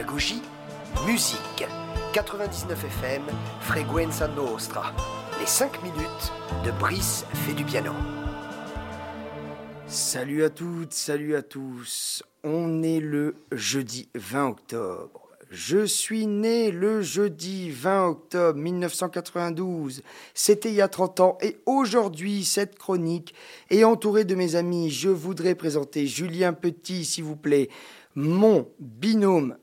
pédagogie, musique. 99 FM, Freguenza Nostra. Les 5 minutes de Brice fait du piano. Salut à toutes, salut à tous. On est le jeudi 20 octobre. Je suis né le jeudi 20 octobre 1992. C'était il y a 30 ans et aujourd'hui, cette chronique est entourée de mes amis. Je voudrais présenter Julien Petit, s'il vous plaît, mon binôme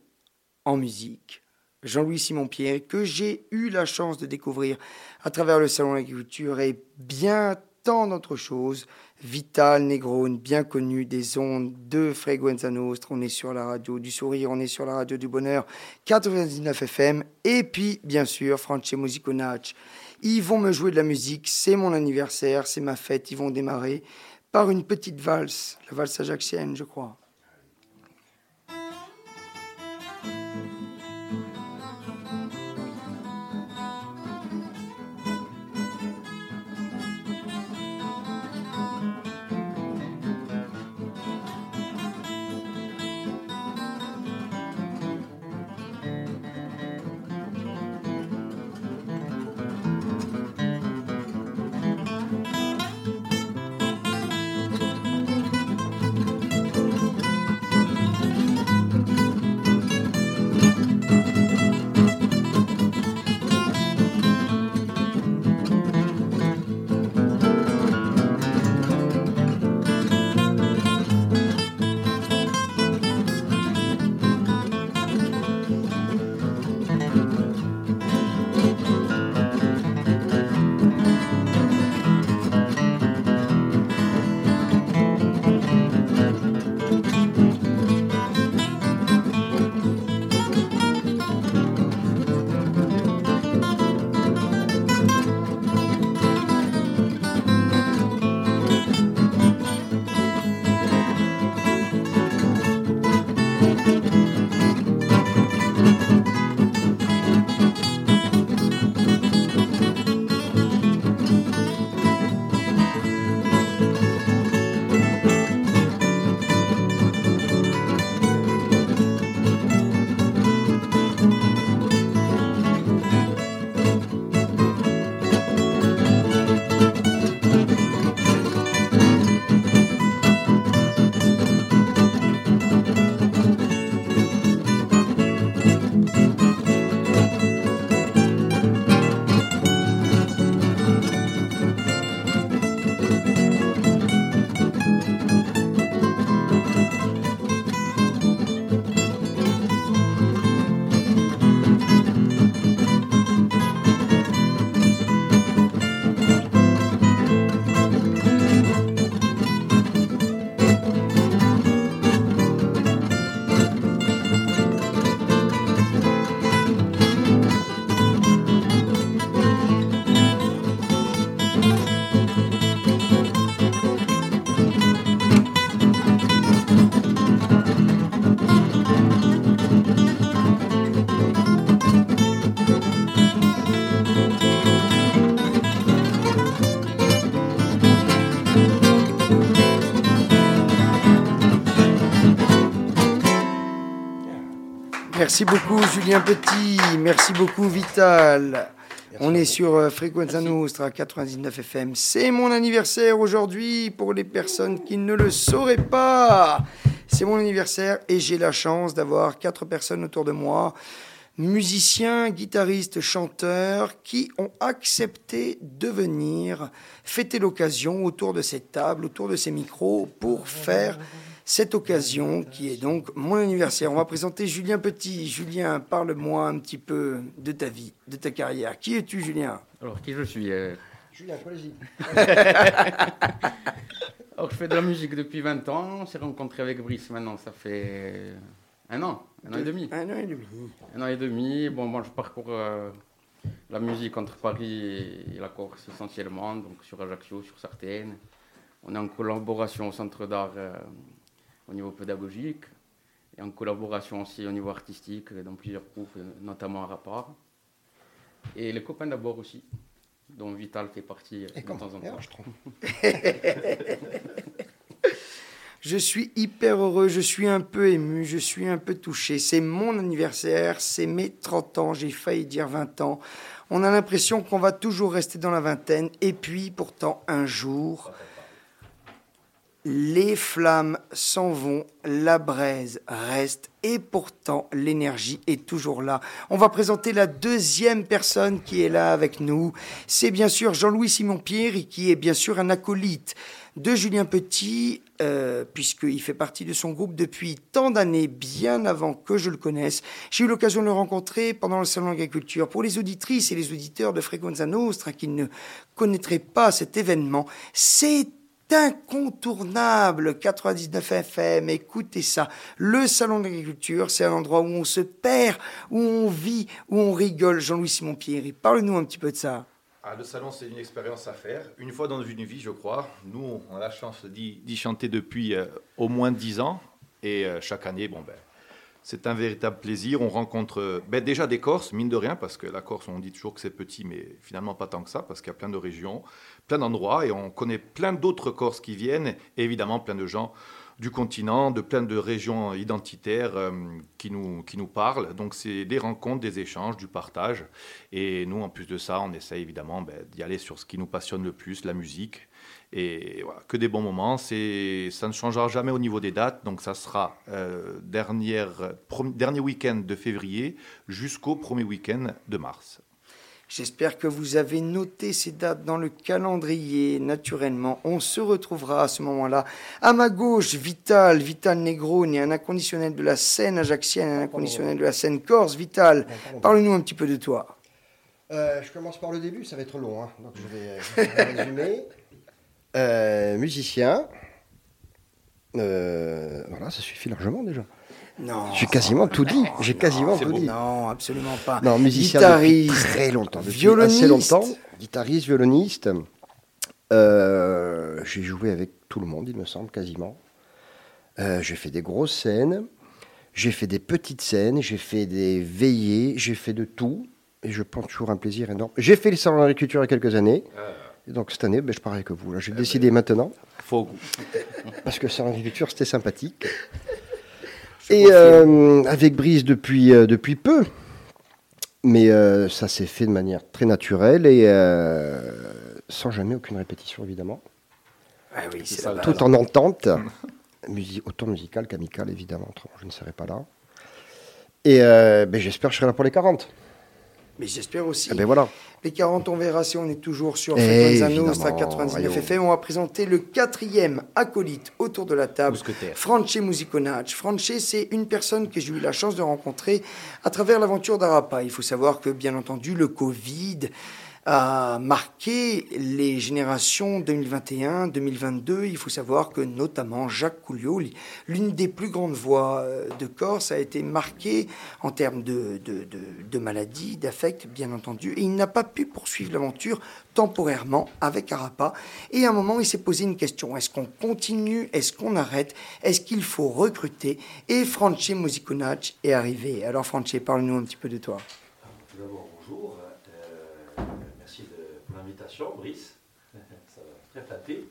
en musique. Jean-Louis Simon-Pierre, que j'ai eu la chance de découvrir à travers le Salon de l'Agriculture et bien tant d'autres choses. Vital Negrone, bien connu des ondes de Freguenza Nostra. On est sur la radio du sourire, on est sur la radio du bonheur, 99 FM. Et puis, bien sûr, France Musiconach. Ils vont me jouer de la musique, c'est mon anniversaire, c'est ma fête. Ils vont démarrer par une petite valse, la valse ajaxienne, je crois. Merci beaucoup Julien Petit, merci beaucoup Vital. On est sur euh, Frequenza Nostra 99 FM. C'est mon anniversaire aujourd'hui pour les personnes qui ne le sauraient pas. C'est mon anniversaire et j'ai la chance d'avoir quatre personnes autour de moi, musiciens, guitaristes, chanteurs, qui ont accepté de venir fêter l'occasion autour de cette table, autour de ces micros, pour faire cette occasion qui est donc mon anniversaire. On va présenter Julien Petit. Julien, parle-moi un petit peu de ta vie, de ta carrière. Qui es-tu, Julien? Alors, qui je suis euh? Julien, allez Alors, je fais de la musique depuis 20 ans. On s'est rencontré avec Brice maintenant, ça fait un an, un an et demi. Un an et demi. Un an et demi. Bon, moi, je parcours euh, la musique entre Paris et la Corse essentiellement, donc sur Ajaccio, sur Sartène. On est en collaboration au Centre d'art euh, au niveau pédagogique et en collaboration aussi au niveau artistique dans plusieurs groupes, notamment à Rapport. Et les copains d'abord aussi, dont Vital fait partie Et de temps en temps. je. Je suis hyper heureux, je suis un peu ému, je suis un peu touché. C'est mon anniversaire, c'est mes 30 ans, j'ai failli dire 20 ans. On a l'impression qu'on va toujours rester dans la vingtaine. Et puis, pourtant, un jour, les flammes s'en vont, la braise reste et pourtant l'énergie est toujours là. On va présenter la deuxième personne qui est là avec nous. C'est bien sûr Jean-Louis Simon-Pierre qui est bien sûr un acolyte de Julien Petit, euh, puisqu'il fait partie de son groupe depuis tant d'années, bien avant que je le connaisse. J'ai eu l'occasion de le rencontrer pendant le Salon d'agriculture. Pour les auditrices et les auditeurs de Frequenza Nostra qui ne connaîtraient pas cet événement, c'est incontournable. 99 FM, écoutez ça. Le salon d'agriculture, c'est un endroit où on se perd, où on vit, où on rigole. Jean-Louis Simon-Pierre, parle-nous un petit peu de ça. Ah, le salon, c'est une expérience à faire. Une fois dans une vie, je crois. Nous, on a la chance d'y chanter depuis euh, au moins 10 ans. Et euh, chaque année, bon, ben, c'est un véritable plaisir. On rencontre ben, déjà des Corses, mine de rien, parce que la Corse, on dit toujours que c'est petit, mais finalement pas tant que ça, parce qu'il y a plein de régions plein d'endroits et on connaît plein d'autres Corses qui viennent et évidemment plein de gens du continent, de plein de régions identitaires euh, qui, nous, qui nous parlent. Donc c'est des rencontres, des échanges, du partage. Et nous, en plus de ça, on essaie évidemment ben, d'y aller sur ce qui nous passionne le plus, la musique. Et voilà, que des bons moments. C'est, ça ne changera jamais au niveau des dates. Donc ça sera euh, dernière, dernier week-end de février jusqu'au premier week-end de mars. J'espère que vous avez noté ces dates dans le calendrier. Naturellement, on se retrouvera à ce moment-là. À ma gauche, Vital, Vital Negroni, un inconditionnel de la scène ajaxienne, un inconditionnel de la scène corse. Vital, parle-nous un petit peu de toi. Euh, je commence par le début, ça va être long, hein. donc je vais, résumer. Euh, musicien. voilà, ça suffit largement déjà. Non. J'ai quasiment tout dit. J'ai quasiment tout dit. Non, absolument pas. Non, musicien Guitariste, très longtemps. violoniste. Assez longtemps. Guitariste, violoniste. Euh, j'ai joué avec tout le monde, il me semble, quasiment. Euh, j'ai fait des grosses scènes. J'ai fait des petites scènes. J'ai fait des veillées. J'ai fait de tout. Et je prends toujours un plaisir énorme. J'ai fait les salons d'agriculture il y a quelques années. Et donc cette année, ben, je parlais que vous. J'ai eh décidé ben, maintenant. Faut. Parce que salon d'agriculture, c'était sympathique. Et euh, avec Brise depuis, euh, depuis peu. Mais euh, ça s'est fait de manière très naturelle et sans jamais aucune répétition, évidemment. Ah oui, Tout en entente, autant musicale qu'amicale, évidemment. je ne serai pas là. Et ben, j'espère que je serai là pour les 40. Mais j'espère aussi. Eh ben voilà. Les 40, on verra si on est toujours sur Fréquenza à 99 FM. On va présenter le quatrième acolyte autour de la table, Franche Musiconacci. Franche, c'est une personne que j'ai eu la chance de rencontrer à travers l'aventure d'Arapa. Il faut savoir que, bien entendu, le Covid a marqué les générations 2021-2022. Il faut savoir que notamment Jacques Couliot, l'une des plus grandes voix euh, de Corse, a été marqué en termes de, de, de, maladies, d'affects, bien entendu, et il n'a pas pu poursuivre l'aventure temporairement avec Arapa. Et à un moment, il s'est posé une question. Est-ce qu'on continue? Est-ce qu'on arrête? Est-ce qu'il faut recruter? Et Franche Musiconacci est arrivé. Alors Franche, parle-nous un petit peu de toi. Brice. Ça va très flatté.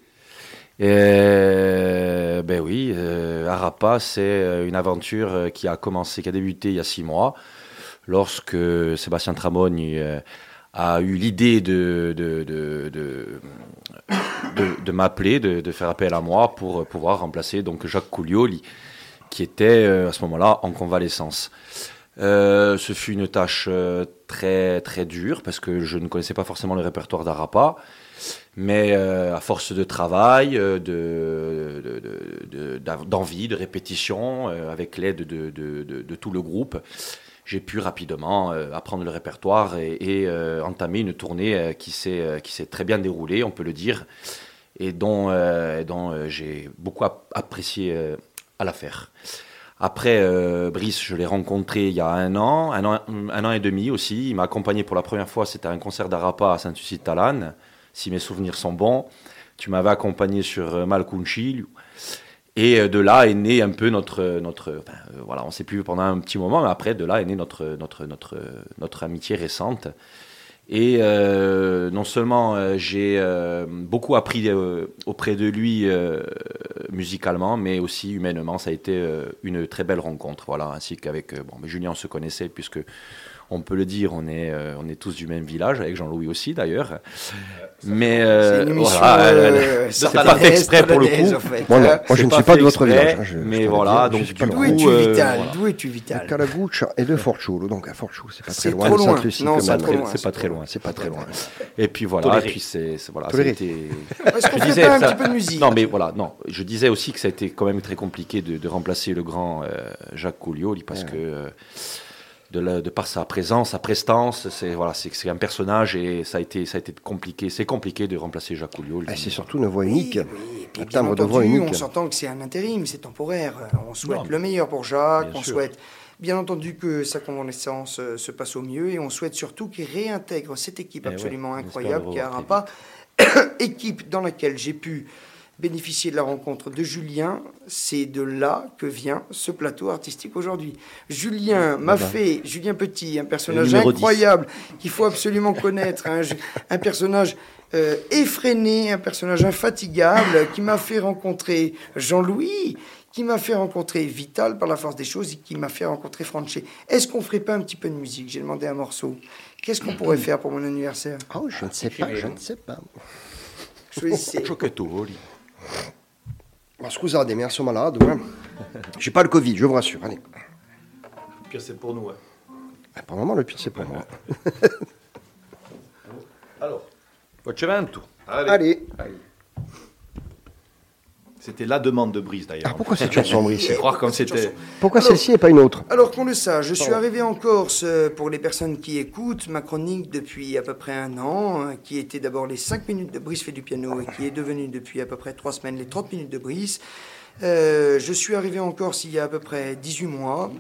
Euh, ben oui, euh, Arapa, c'est euh, une aventure qui a commencé, qui a débuté il y a six mois, lorsque Sébastien Tramogne a eu l'idée de, de, de, de, m'appeler, de, faire appel à moi pour pouvoir remplacer donc Jacques Coulioli, qui était à ce moment-là en convalescence. Euh, ce fut une tâche euh, très très dure parce que je ne connaissais pas forcément le répertoire d'Arapa, mais euh, à force de travail, de, d'envie, de, répétition, avec l'aide de, tout le groupe, j'ai pu rapidement apprendre le répertoire et, entamer une tournée qui s'est qui s'est très bien déroulée, on peut le dire, et dont dont j'ai beaucoup apprécié à la faire. Après, euh, Brice, je l'ai rencontré il y a un an, un an, et demi aussi. Il m'a accompagné pour la première fois, c'était un concert d'Arapa à Saint-Lucie-Talane, si mes souvenirs sont bons. Tu m'avais accompagné sur euh, Malkunchi. Et euh, de là est né un peu notre. notre voilà, on s'est plus pendant un petit moment, mais après, de là est née notre, notre, notre, notre amitié récente. Et non seulement j'ai beaucoup appris auprès de lui musicalement, mais aussi humainement. Ça a été euh, une très belle rencontre, voilà, ainsi qu'avec euh, bon, mais Julien, on se connaissait puisque on peut le dire, on est, euh, on est tous du même village, avec Jean-Louis aussi d'ailleurs. Mais C'est euh, une émission voilà, euh, c'est pas fait exprès pour le coup. en fait. Moi, non, Euh, moi je ne suis pas de votre village. hein, je- je mais le voilà, dire, je donc du de es-tu coup, euh, vital voilà. D'où es-tu vital Calaguccia et de Forciolo, donc à Forciolo, c'est pas très loin. de. Sainte-Lucie, Non, c'est pas très loin. C'est pas très loin. Et puis voilà, et puis c'est voilà, été. Est-ce qu'on Je fait pas un petit peu de musique Non, mais voilà, non. Je disais aussi que ça a été quand même très compliqué de, de remplacer le grand euh, Jacques Coulioli parce que euh, de, la- de par sa présence, sa prestance, c'est voilà, c'est un personnage et ça a été ça a été compliqué. C'est compliqué de remplacer Jacques Coulioli. Ah, C'est surtout une voix unique. Oui, oui, et puis un bien timbre de voix entendu, unique. On s'entend que c'est un intérim, c'est temporaire. On souhaite Non, mais- le meilleur pour Jacques, Bien on sûr. souhaite bien entendu que sa convalescence euh, se passe au mieux et on souhaite surtout qu'il réintègre cette équipe Eh absolument incroyable le qui est revoir Arapa, équipe dans laquelle j'ai pu bénéficier de la rencontre de Julien. C'est de là que vient ce plateau artistique aujourd'hui. Julien m'a fait, Julien Petit, un personnage numéro 10. incroyable qu'il faut absolument connaître, un, un personnage euh, effréné, un personnage infatigable qui m'a fait rencontrer Jean-Louis, qui m'a fait rencontrer Vital par la force des choses et qui m'a fait rencontrer Franché. Est-ce qu'on ferait pas un petit peu de musique? J'ai demandé un morceau. Qu'est-ce qu'on pourrait faire pour mon anniversaire? Oh, je ne sais pas, je ne sais pas. Choisissez. Ma scusate, mais elles sont malades. ouais. J'ai pas le Covid, je vous rassure. Allez. Le pire, c'est pour nous. hein. Pour le moment, le pire, c'est pour moi. Alors, Facevento. allez. Allez. C'était la demande de Brice Ah, d'ailleurs. pourquoi cette chanson, Brice croire comme c'était. Pourquoi Alors- celle-ci et pas une autre Alors qu'on le sache, je suis arrivé en Corse euh, pour les personnes qui écoutent ma chronique depuis à peu près un an, hein, qui était d'abord les 5 minutes de Brice fait du piano et qui est devenu depuis à peu près 3 semaines les 30 minutes de Brice. Euh, je suis arrivé en Corse il y a à peu près 18 mois.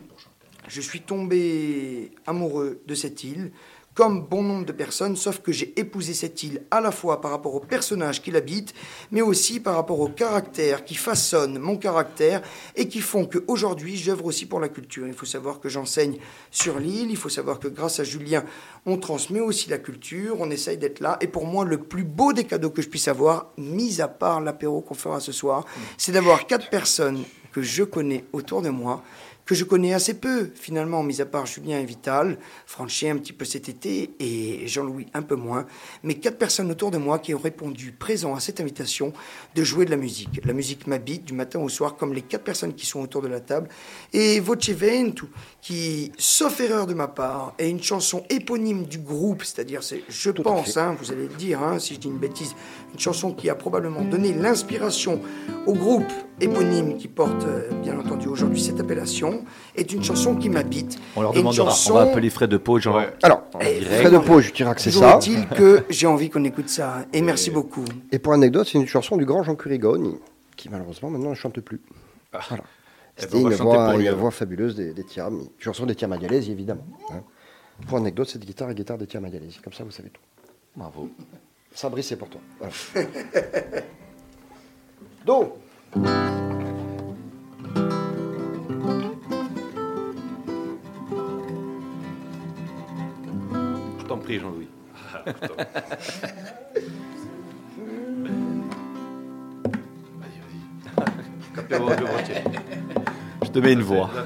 Je suis tombé amoureux de cette île, comme bon nombre de personnes, sauf que j'ai épousé cette île à la fois par rapport aux personnages qui l'habitent, mais aussi par rapport au caractère qui façonne mon caractère et qui font qu'aujourd'hui j'œuvre aussi pour la culture. Il faut savoir que j'enseigne sur l'île, il faut savoir que grâce à Julien, on transmet aussi la culture, on essaye d'être là. Et pour moi, le plus beau des cadeaux que je puisse avoir, mis à part l'apéro qu'on fera ce soir, c'est d'avoir quatre personnes que je connais autour de moi que je connais assez peu, finalement, mis à part Julien et Vital, Franchi un petit peu cet été et Jean-Louis un peu moins, mais quatre personnes autour de moi qui ont répondu présent à cette invitation de jouer de la musique. La musique m'habite du matin au soir, comme les quatre personnes qui sont autour de la table. Et Voce Ventu, qui, sauf erreur de ma part, est une chanson éponyme du groupe, c'est-à-dire, c'est, je Tout pense, hein, vous allez le dire, hein, si je dis une bêtise, une chanson qui a probablement donné l'inspiration au groupe éponyme qui porte, euh, bien entendu, aujourd'hui cette appellation, est une chanson qui m'habite. On leur demandera. chanson- On va appeler Fred de Pau, genre. Ouais. Alors, Eh. Fred de Pau, je dirais que c'est ça. est-il que j'ai envie qu'on écoute ça. Et merci beaucoup. Et pour anecdote, c'est une chanson du grand Jean Curigone, qui malheureusement maintenant ne chante plus. Voilà. Eh C'était ben, va une, voix, une voix fabuleuse des, des Tiam. Une chanson des Tiam Magalesi, évidemment. hein. Pour anecdote, c'est de guitare et guitare des Tiam Magalesi. Comme ça, vous savez tout. Bravo. Sabri, c'est pour toi. Voilà. Donc, Je t'en prie, Jean-Louis. Capello de Voce. Je te mets une voix. Là,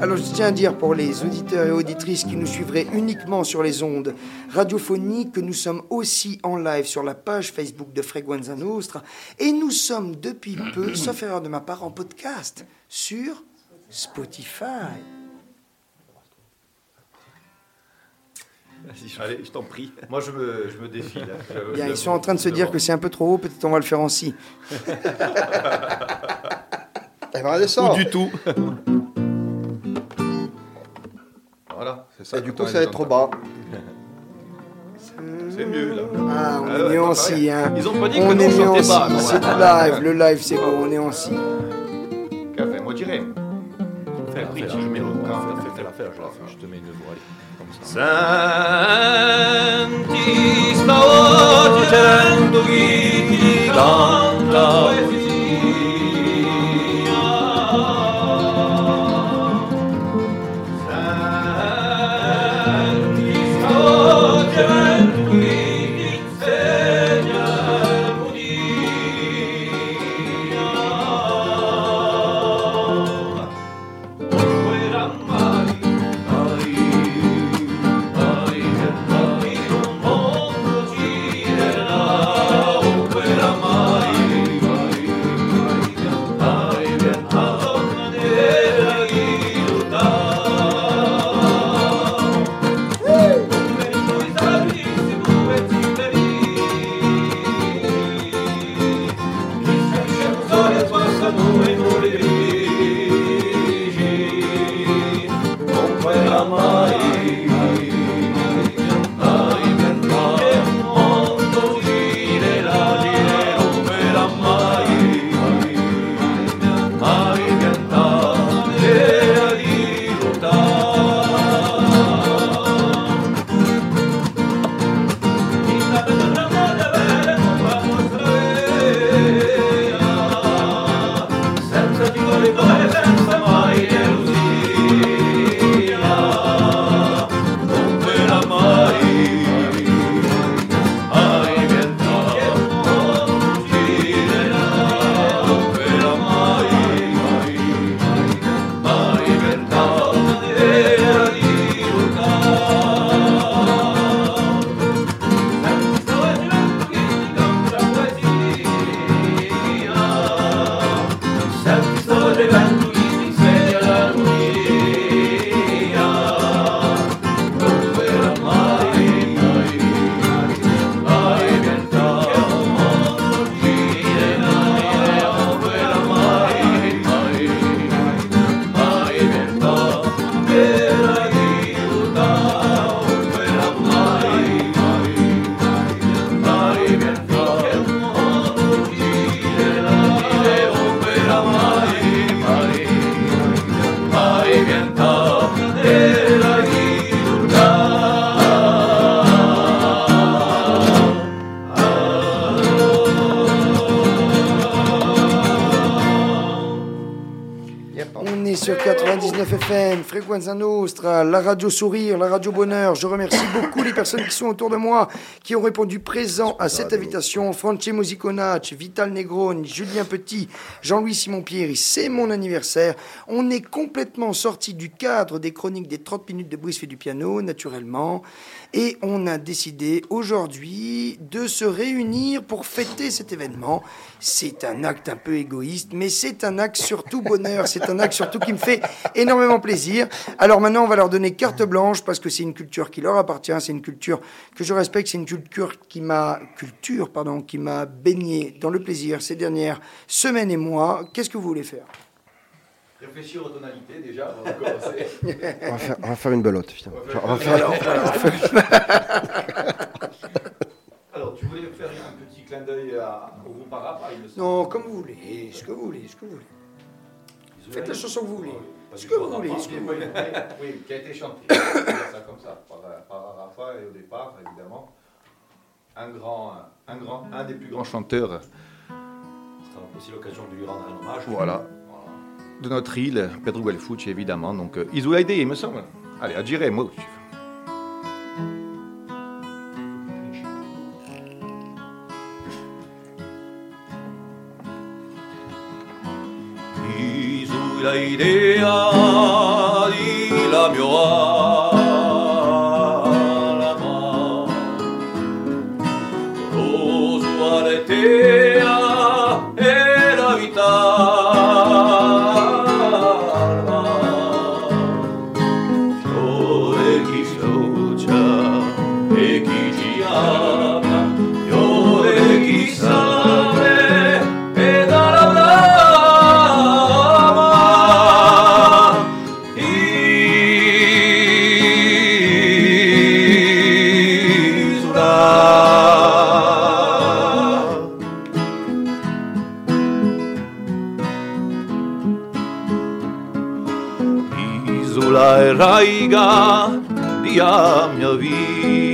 Alors, je tiens à dire pour les auditeurs et auditrices qui nous suivraient uniquement sur les ondes radiophoniques que nous sommes aussi en live sur la page Facebook de Freguenza Nostra et nous sommes depuis peu, sauf erreur de ma part, en podcast sur Spotify. Allez, je t'en prie. Moi, je me, je me défie. Là. Je- Bien, je- ils sont en train de se dire que c'est un peu trop haut, peut-être on va le faire en si. va redescendre. Ou du tout. ça. Et du coup, ça va être trop bas. C'est mieux, là. Ah, on Ah est ouais, en si, hein. Ils ont pas dit que On nous, est on chantait pas, c'est du ouais. live, le live c'est bon, on est en si. Café, moi, je dirais. Fais la je mets le. Fais- la fais, je la fais. Je te mets une voix. Est sur 99 FM, Frequenza Nostra, la radio Sourire, la radio Bonheur. Je remercie beaucoup les personnes qui sont autour de moi, qui ont répondu présent à cette invitation. Francesco Musiconac, Vital Negroni, Julien Petit, Jean-Louis Simon-Pierre, c'est mon anniversaire. On est complètement sorti du cadre des chroniques des 30 minutes de Brice fait du piano, naturellement. Et on a décidé aujourd'hui de se réunir pour fêter cet événement. C'est un acte un peu égoïste, mais c'est un acte surtout bonheur. C'est un acte surtout qui me fait énormément plaisir. Alors maintenant, on va leur donner carte blanche parce que c'est une culture qui leur appartient. C'est une culture que je respecte. C'est une culture qui m'a, culture, pardon, qui m'a baigné dans le plaisir ces dernières semaines et mois. Qu'est-ce que vous voulez faire? Réfléchir aux tonalités déjà avant de commencer. On va faire, on va faire une belote. putain. On va faire- Alors, tu voulais faire un petit clin d'œil au groupe arabe, il me semble. Non, comme vous voulez, ce que vous voulez, ce que vous voulez. Faites la chanson que vous voulez. Ce que vous voulez. Oui, qui a été chanté. On va dire ça comme ça, par, par Arafa et au départ, évidemment. Un grand, un grand, un des plus grands chanteurs Ce sera aussi l'occasion de lui rendre un hommage. Voilà. de notre île, Pedro Guelfucci évidemment. Donc, euh, Isoulaïde, il me semble. Allez, à dire, moi. night arraiga día mi vida.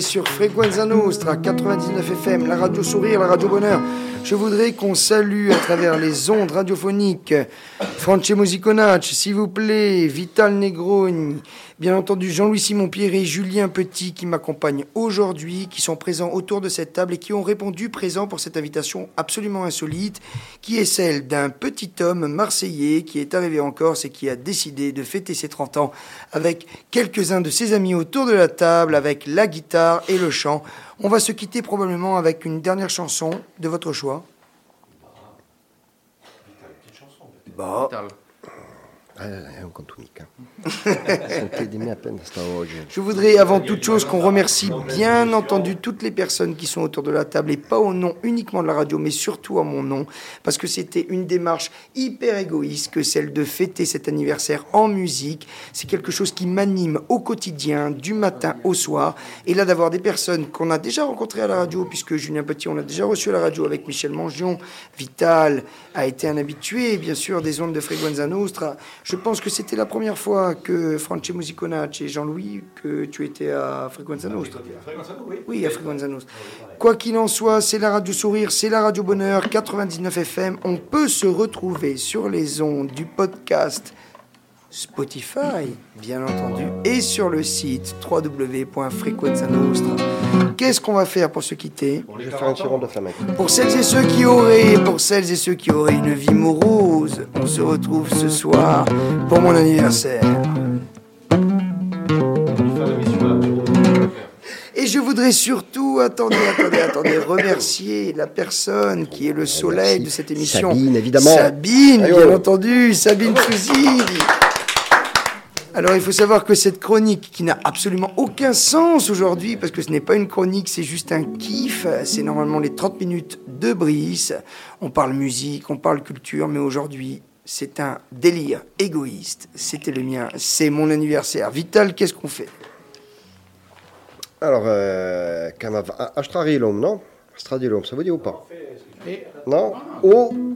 Sur Frequenza Nostra, 99 FM, la radio sourire, la radio bonheur. Je voudrais qu'on salue à travers les ondes radiophoniques Francesco Ziconac, s'il vous plaît, Vital Negroni, bien entendu Jean-Louis Simon Pierre et Julien Petit qui m'accompagnent aujourd'hui, qui sont présents autour de cette table et qui ont répondu présents pour cette invitation absolument insolite, qui est celle d'un petit homme marseillais qui est arrivé en Corse et qui a décidé de fêter ses 30 ans avec quelques-uns de ses amis autour de la table, avec la guitare et le chant. On va se quitter probablement avec une dernière chanson de votre choix. Bah, è un contumica. Sentitemi appena sta oggi. Je voudrais avant toute chose qu'on remercie bien entendu toutes les personnes qui sont autour de la table et pas au nom uniquement de la radio mais surtout à mon nom parce que c'était une démarche hyper égoïste que celle de fêter cet anniversaire en musique. C'est quelque chose qui m'anime au quotidien du matin au soir et là d'avoir des personnes qu'on a déjà rencontrées à la radio puisque Julien Petit on l'a déjà reçu à la radio avec Michel Mangion, Vital a été un habitué bien sûr des ondes de Frequenza Nostra. Je pense que c'était la première fois que Francesco Ziconac et Jean-Louis, que tu étais à Frequenza Nostra. Oui, à Frequenza Nostra. Quoi qu'il en soit, c'est la radio sourire, c'est la radio bonheur, 99 FM. On peut se retrouver sur les ondes du podcast Spotify, bien entendu, et sur le site www.frequenzanostra. Qu'est-ce qu'on va faire pour se quitter? Je vais faire un rond de flamèche. pour celles et ceux qui auraient, pour celles et ceux qui auraient une vie morose, on se retrouve ce soir pour mon anniversaire. Et je voudrais surtout, attendez, attendez, attendez, remercier la personne qui est le soleil de cette émission. Sabine, évidemment. Sabine, bien entendu, Sabine Fusini. Alors il faut savoir que cette chronique qui n'a absolument aucun sens aujourd'hui, parce que ce n'est pas une chronique, c'est juste un kiff, c'est normalement les 30 minutes de Brice. On parle musique, on parle culture, mais aujourd'hui c'est un délire égoïste. C'était le mien, c'est mon anniversaire. Vital, qu'est-ce qu'on fait? Alors, euh, chiama A- Astrarilum, non? Astradilum, ça vous dit ou pas? Non? Ou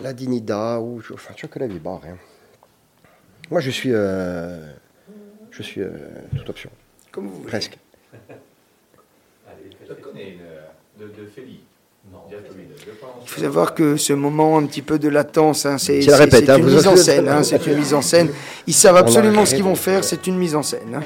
la dignità, ou enfin, ciò che la vie barre. Moi, je suis, euh, je suis euh, toute option, Comme vous voulez. presque. Je connais une de, de Feli. Non, Il faut savoir que ce moment un petit peu de latence, hein, c'est hein, une vous- mise en scène. hein, c'est une mise en scène. Ils savent a absolument ce qu'ils vont faire. C'est une mise en scène.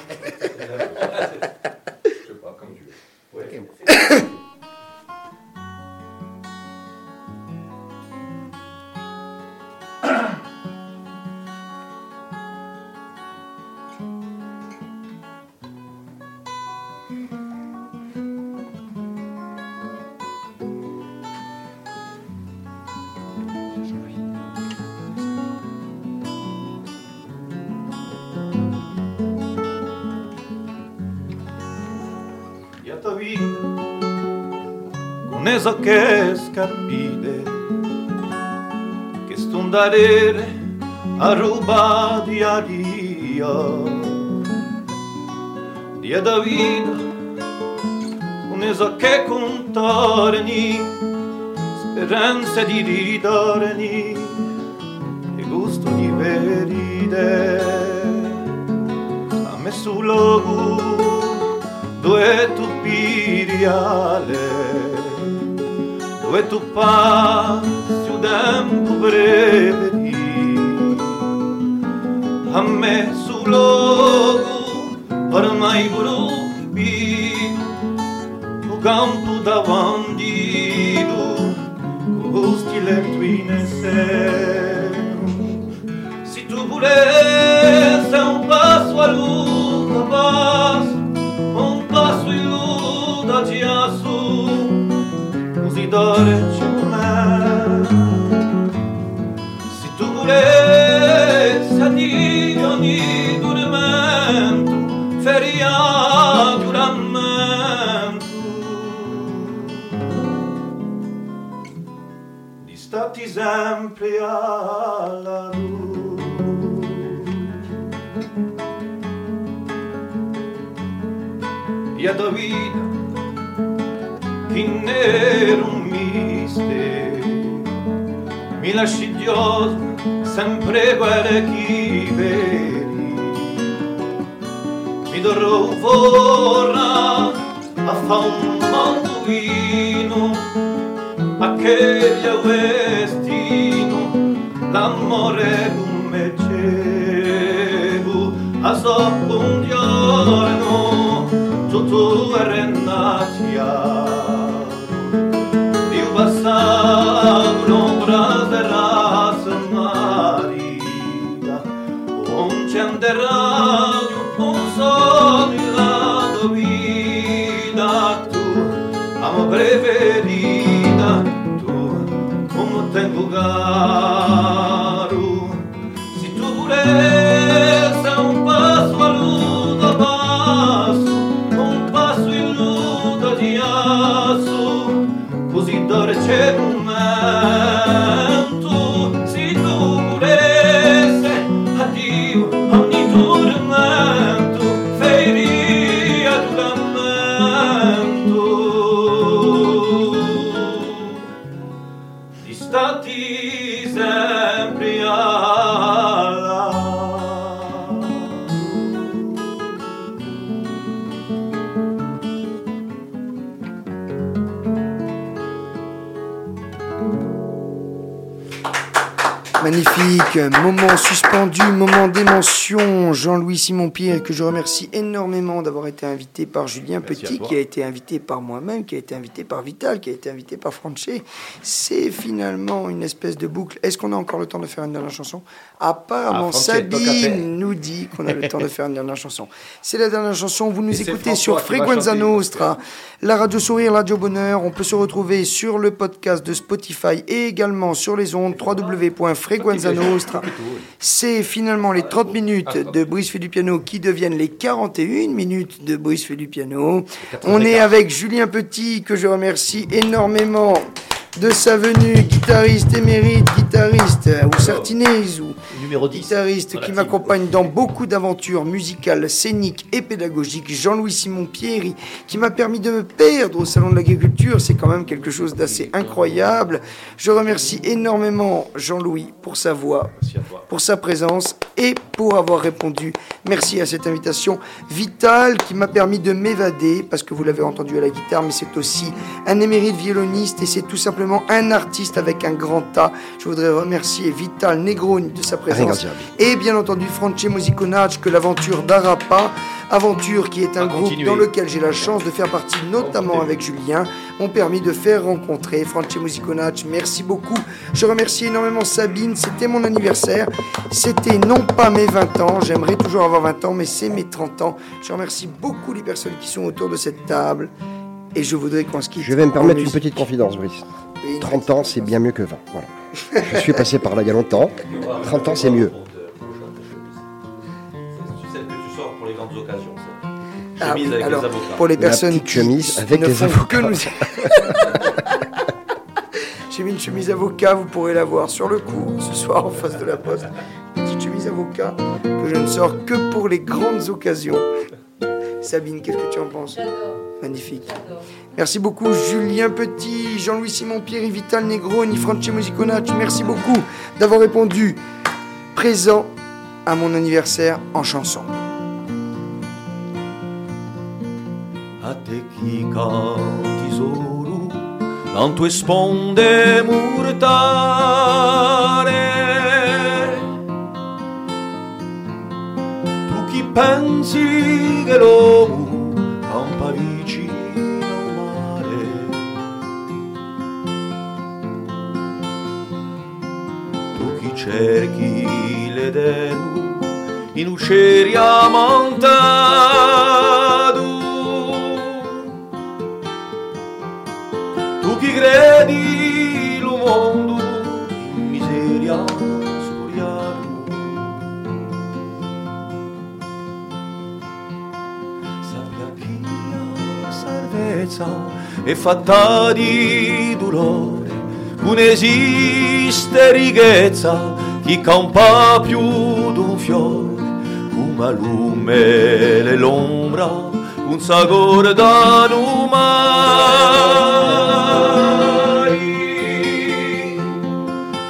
so che scarpite che stondare a ruba di aria di Davida non so che contorni speranze di ridarni e gusto di veride a me sul logo due tu piriale dove tu passi un tempo breve di a me sul luogo ormai brubi tu campo davanti tu gusti le tue se tu volesse doreciumea Si tu purezza di ogni tormento feria tu rammento Distati sempre alla luce. E a tua vita in nero un mistero mi lasci Dio sempre quelle che vedi. Vorrà a fa un manduino a che gli destino l'amore d'un mecebu a sopra un giorno tutto è renatia preferida tua, como tem vulgar. Se tu pureza um passo a a passo, um passo iluda de aço, cozidor te rumar. Moment suspendu, moment d'émotion. Jean-Louis Simon-Pierre, que je remercie énormément d'avoir été invité par Julien Merci Petit, qui a été invité par moi-même, qui a été invité par Vital, qui a été invité par Franché. C'est finalement une espèce de boucle. Est-ce qu'on a encore le temps de faire une dernière chanson? Apparemment, Ah. Sabine nous dit qu'on a le temps de faire une dernière chanson. C'est la dernière chanson. Vous nous Et écoutez sur Frequenza Nostra, la radio Sourire, la radio Bonheur. On peut se retrouver sur le podcast de Spotify et également sur les ondes www.frequenzanostra. C'est finalement les 30 minutes de Brice fait du piano qui deviennent les 41 minutes de Brice fait du piano. On est avec Julien Petit que je remercie énormément de sa venue, guitariste émérite, guitariste ou sartinaise ou Numéro 10. guitariste qui m'accompagne dans beaucoup d'aventures musicales, scéniques et pédagogiques, Jean-Louis Simon Pierry, qui m'a permis de me perdre au Salon de l'Agriculture. C'est quand même quelque chose d'assez incroyable. Je remercie énormément Jean-Louis pour sa voix, pour sa présence et pour avoir répondu. Merci à cette invitation. Vital qui m'a permis de m'évader, parce que vous l'avez entendu à la guitare, mais c'est aussi un émérite violoniste et c'est tout simplement un artiste avec un grand A. Je voudrais remercier Vital Negroni de sa présence. Et bien entendu, France Musiconach, que l'aventure d'Arapa, aventure qui est un À groupe continuer. dans lequel j'ai la chance de faire partie, notamment avec Julien, m'ont permis de faire rencontrer France Musiconach. Merci beaucoup. Je remercie énormément Sabine, c'était mon anniversaire. C'était non pas mes 20 ans, j'aimerais toujours avoir 20 ans, mais c'est mes 30 ans. Je remercie beaucoup les personnes qui sont autour de cette table. Et je voudrais qu'on se quitte. Je vais me permettre une petite confidence, Brice. Oui, 30 ans, c'est bien mieux que 20. Voilà. Je suis passé par là il y a longtemps. 30 ans, c'est mieux. Ah Chemise oui, avec alors, les avocats. Pour les La personnes petite qui chemise avec ne les font avocats. que nous- J'ai mis une chemise avocat, vous pourrez la voir sur le cours ce soir en face de la poste. Petite chemise avocat que je ne sors que pour les grandes occasions. Sabine, qu'est-ce que tu en penses? Magnifique. Merci beaucoup Julien Petit, Jean-Louis Simon Pierre, Vital Negroni, France Musiconach. Merci beaucoup d'avoir répondu présent à mon anniversaire en chanson. A te chi canti solo non tue sponde mortale tu chi pensi che l'uomo campa vicino al mare? Tu chi cerchi l'edeno in uceri ammantato è fatta di dolore. Non esiste ricchezza chi campa più d'un fiore. Come lume le l'ombra un sagore da numai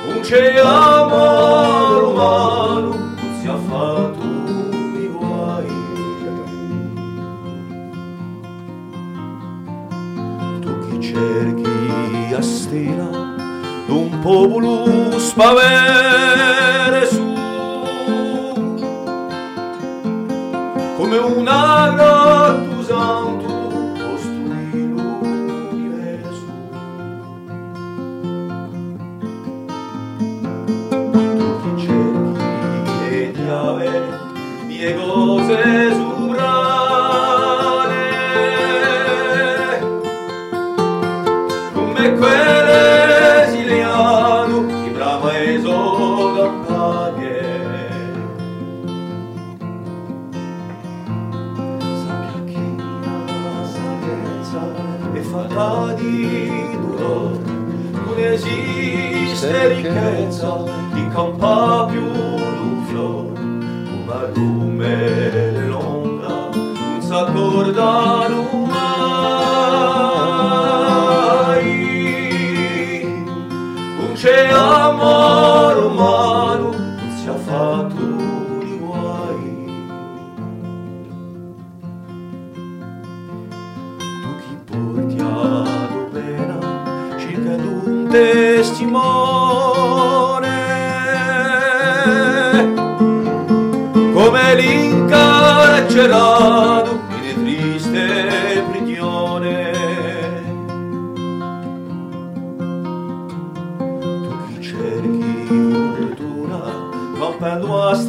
un cielo amaro umano stila d'un popolo spavere su. Come una grattu santo costruì l'universo tu cerchi e ti ave mie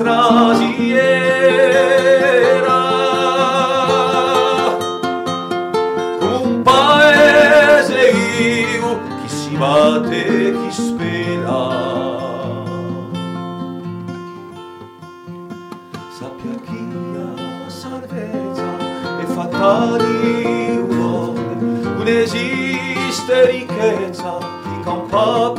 strasiera un paese io chi si batte chi spera. Sappia chi la salvezza è fatta di onore non esiste ricchezza che campa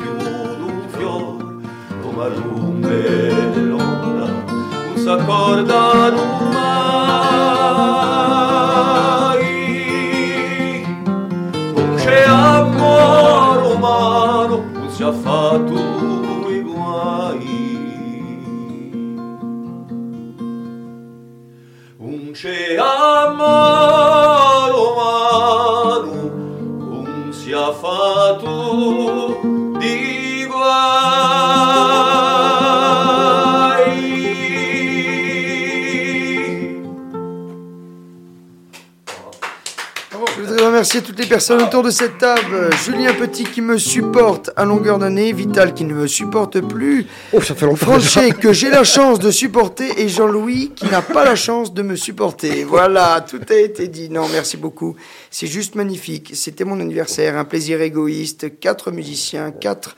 remercier toutes les personnes autour de cette table. Julien Petit qui me supporte à longueur d'année, Vital qui ne me supporte plus, Oh, ça fait longtemps. Franchet que j'ai la chance de supporter et Jean-Louis qui n'a pas la chance de me supporter. Voilà, tout a été dit. Non, merci beaucoup. C'est juste magnifique. C'était mon anniversaire, un plaisir égoïste. Quatre musiciens, quatre...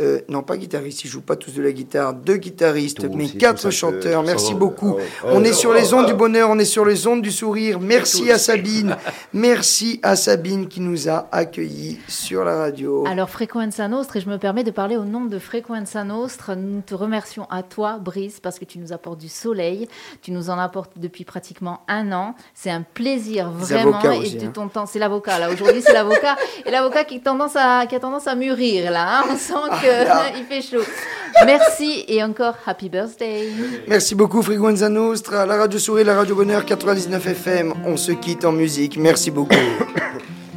euh, non, pas guitaristes, ils jouent pas tous de la guitare. Deux guitaristes, mais quatre que- chanteurs. Merci beaucoup. oh, oh, on est oh, sur oh, les ondes oh. du bonheur, on est sur les ondes du sourire. Merci à Sabine. Merci à Sabine qui nous a accueillis sur la radio. Alors, Frequenza Nostra, et je me permets de parler au nom de Frequenza Nostra. Nous te remercions à toi, Brice, parce que tu nous apportes du soleil. Tu nous en apportes depuis pratiquement un an. C'est un plaisir, Les vraiment. et hein. ton temps, c'est l'avocat, là. Aujourd'hui, c'est l'avocat. Et l'avocat qui, a tendance à- qui a tendance à mûrir, là. hein. On sent là. Qu'il fait chaud. Merci et encore happy birthday. Merci beaucoup Frequenza Nostra, la radio sourire, la radio bonheur 99 FM. On se quitte en musique. Merci beaucoup.